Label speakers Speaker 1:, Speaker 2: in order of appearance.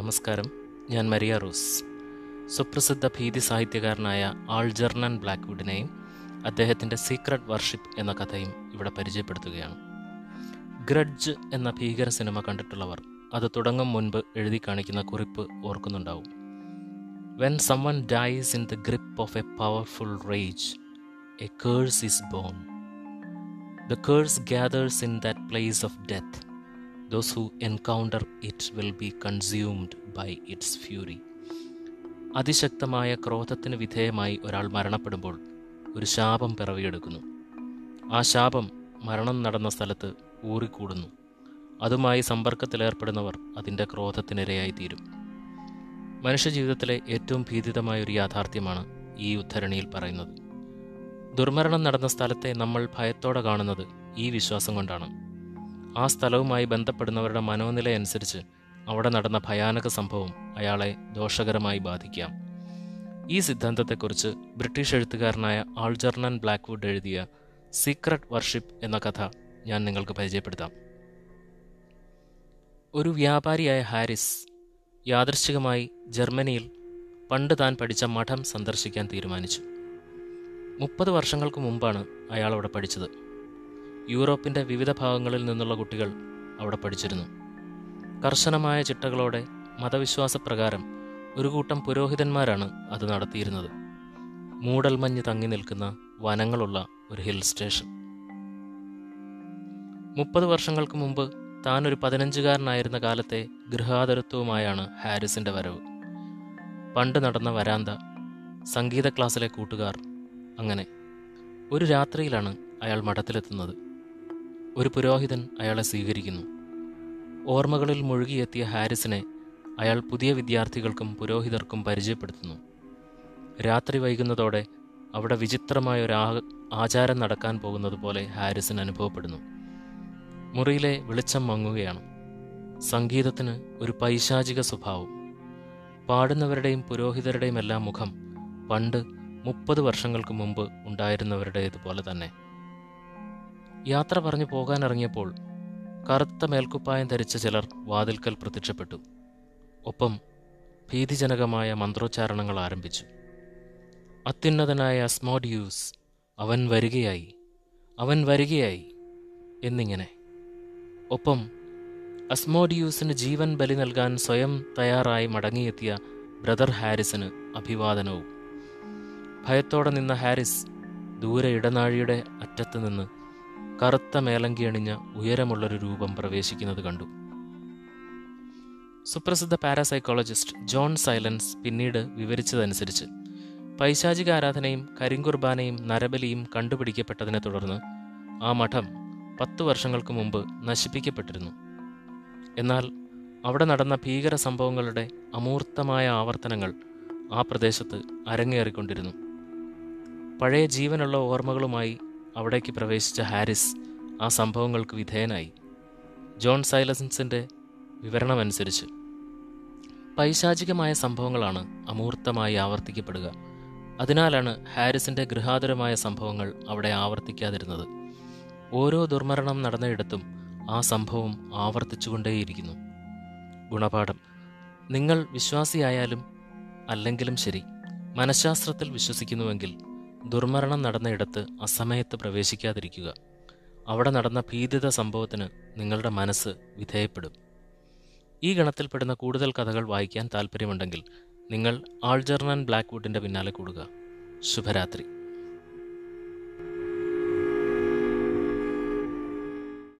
Speaker 1: നമസ്കാരം. ഞാൻ Maria rose. സുപ്രസിദ്ധ ഭീതി സാഹിത്യകാരനായ ആൾജർണൻ ബ്ലാക്ക്വുഡിനെയും അദ്ദേഹത്തിന്റെ സീക്രട്ട് വർഷിപ്പ് എന്ന കഥയും ഇവിടെ പരിചയപ്പെടുത്തുകയാണ്. ഗ്രഡ്ജ് എന്ന ഭീകര സിനിമ കണ്ടിട്ടുള്ളവർ അത് തുടങ്ങും മുൻപ് എഴുതി കാണിക്കുന്ന കുറിപ്പ് ഓർക്കുന്നുണ്ടാവും. When someone dies in the grip of a powerful rage a curse is born the curse gathers in that place of death those who encounter it will be consumed by its fury അതിശക്തമായ ക്രോധത്തിന് വിധേയമായി ഒരാൾ മരണപ്പെടുമ്പോൾ ഒരു ശാപം പിറവിയെടുക്കുന്നു. ആ ശാപം മരണം നടന്ന സ്ഥലത്ത് ഊറിക്കൂടുന്നു. അതുമായി സമ്പർക്കത്തിലേർപ്പെടുന്നവർ അതിന്റെ ക്രോധത്തിനിരയായി തീരും മനുഷ്യജീവിതത്തിലെ ഏറ്റവും ഭീതിതമായ ഒരു യാഥാർത്ഥ്യമാണ് ഈ ഉദ്ധരണിയിൽ പറയുന്നത്. ദുർമരണം നടന്ന സ്ഥലത്തെ നമ്മൾ ഭയത്തോടെ കാണുന്നത് ഈ വിശ്വാസം കൊണ്ടാണ്. ആ സ്ഥലവുമായി ബന്ധപ്പെടുന്നവരുടെ മനോനില അനുസരിച്ച് അവിടെ നടന്ന ഭയാനക സംഭവം അയാളെ ദോഷകരമായി ബാധിക്കാം. ഈ സിദ്ധാന്തത്തെക്കുറിച്ച് ബ്രിട്ടീഷ് എഴുത്തുകാരനായ ആൾജർണൻ ബ്ലാക്ക്വുഡ് എഴുതിയ സീക്രട്ട് വർഷിപ്പ് എന്ന കഥ ഞാൻ നിങ്ങൾക്ക് പരിചയപ്പെടുത്താം. ഒരു വ്യാപാരിയായ ഹാരിസ് യാദൃശ്ചികമായി ജർമ്മനിയിൽ പണ്ട് താൻ പഠിച്ച മഠം സന്ദർശിക്കാൻ തീരുമാനിച്ചു. മുപ്പത് വർഷങ്ങൾക്ക് മുമ്പാണ് അയാൾ അവിടെ പഠിച്ചത്. യൂറോപ്പിന്റെ വിവിധ ഭാഗങ്ങളിൽ നിന്നുള്ള കുട്ടികൾ അവിടെ പഠിച്ചിരുന്നു. കർശനമായ ചിട്ടകളോടെ മതവിശ്വാസപ്രകാരം ഒരു കൂട്ടം പുരോഹിതന്മാരാണ് അത് നടത്തിയിരുന്നത്. മൂടൽമഞ്ഞ് തങ്ങി നിൽക്കുന്ന വനങ്ങളുള്ള ഒരു ഹിൽ സ്റ്റേഷൻ. മുപ്പത് വർഷങ്ങൾക്ക് മുമ്പ് താൻ ഒരു പതിനഞ്ചുകാരനായിരുന്ന കാലത്തെ ഗൃഹാതരത്വവുമായാണ് ഹാരിസിന്റെ വരവ്. പണ്ട് നടന്ന വരാന്ത സംഗീത ക്ലാസ്സിലെ കൂട്ടുകാർ അങ്ങനെ ഒരു രാത്രിയിലാണ് അയാൾ മഠത്തിലെത്തുന്നത്. ഒരു പുരോഹിതൻ അയാളെ സ്വീകരിക്കുന്നു. ഓർമ്മകളിൽ മുഴുകിയെത്തിയ ഹാരിസിനെ അയാൾ പുതിയ വിദ്യാർത്ഥികൾക്കും പുരോഹിതർക്കും പരിചയപ്പെടുത്തുന്നു. രാത്രി വൈകുന്നതോടെ അവിടെ വിചിത്രമായ ഒരു ആചാരം നടക്കാൻ പോകുന്നത് പോലെ ഹാരിസിന് അനുഭവപ്പെടുന്നു. മുറിയിലെ വെളിച്ചം മങ്ങുകയാണ്. സംഗീതത്തിന് ഒരു പൈശാചിക സ്വഭാവം. പാടുന്നവരുടെയും പുരോഹിതരുടെയും എല്ലാം മുഖം പണ്ട് മുപ്പത് വർഷങ്ങൾക്ക് മുമ്പ് ഉണ്ടായിരുന്നവരുടേതുപോലെ തന്നെ. യാത്ര പറഞ്ഞു പോകാനിറങ്ങിയപ്പോൾ കറുത്ത മേൽക്കുപ്പായം ധരിച്ച ചിലർ വാതിൽക്കൽ പ്രത്യക്ഷപ്പെട്ടു. ഒപ്പം ഭീതിജനകമായ മന്ത്രോച്ചാരണങ്ങൾ ആരംഭിച്ചു. അത്യുന്നതനായ അസ്മോഡിയൂസ് അവൻ വരികയായി അവൻ വരികയായി എന്നിങ്ങനെ. ഒപ്പം അസ്മോഡിയൂസിന് ജീവൻ ബലി നൽകാൻ സ്വയം തയ്യാറായി മടങ്ങിയെത്തിയ ബ്രദർ ഹാരിസിന് അഭിവാദനവും. ഭയത്തോടെ നിന്ന ഹാരിസ് ദൂരെ ഇടനാഴിയുടെ അറ്റത്ത് നിന്ന് കറുത്ത മേലങ്കി അണിഞ്ഞ ഉയരമുള്ളൊരു രൂപം പ്രവേശിക്കുന്നത് കണ്ടു. സുപ്രസിദ്ധ പാരാസൈക്കോളജിസ്റ്റ് ജോൺ സൈലൻസ് പിന്നീട് വിവരിച്ചതനുസരിച്ച് പൈശാചിക ആരാധനയും കരിങ്കുർബാനയും നരബലിയും കണ്ടുപിടിക്കപ്പെട്ടതിനെ തുടർന്ന് ആ മഠം പത്തു വർഷങ്ങൾക്ക് മുമ്പ് നശിപ്പിക്കപ്പെട്ടിരുന്നു. എന്നാൽ അവിടെ നടന്ന ഭീകര സംഭവങ്ങളുടെ അമൂർത്തമായ ആവർത്തനങ്ങൾ ആ പ്രദേശത്ത് അരങ്ങേറിക്കൊണ്ടിരുന്നു. പഴയ ജീവനുള്ള ഓർമ്മകളുമായി അവിടേക്ക് പ്രവേശിച്ച ഹാരിസ് ആ സംഭവങ്ങൾക്ക് വിധേയനായി. ജോൺ സൈലൻസിന്റെ വിവരണമനുസരിച്ച്. പൈശാചികമായ സംഭവങ്ങളാണ് അമൂർത്തമായി ആവർത്തിക്കപ്പെടുക. അതിനാലാണ് ഹാരിസിന്റെ ഗൃഹാതുരമായ സംഭവങ്ങൾ അവിടെ ആവർത്തിക്കാതിരുന്നത്. ഓരോ ദുർമരണം നടന്നയിടത്തും ആ സംഭവം ആവർത്തിച്ചുകൊണ്ടേയിരിക്കുന്നു. ഗുണപാഠം. നിങ്ങൾ വിശ്വാസിയായാലും അല്ലെങ്കിലും ശരി മനഃശാസ്ത്രത്തിൽ വിശ്വസിക്കുന്നുവെങ്കിൽ ദുർമരണം നടന്നയിടത്ത് അസമയത്ത് പ്രവേശിക്കാതിരിക്കുക. അവിടെ നടന്ന ഭീതിത സംഭവത്തിന് നിങ്ങളുടെ മനസ്സ് വിധേയപ്പെടും. ഈ ഗണത്തിൽപ്പെടുന്ന കൂടുതൽ കഥകൾ വായിക്കാൻ താൽപ്പര്യമുണ്ടെങ്കിൽ നിങ്ങൾ ആൾജർണൻ ബ്ലാക്ക്വുഡിന്റെ പിന്നാലെ കൂടുക. ശുഭരാത്രി.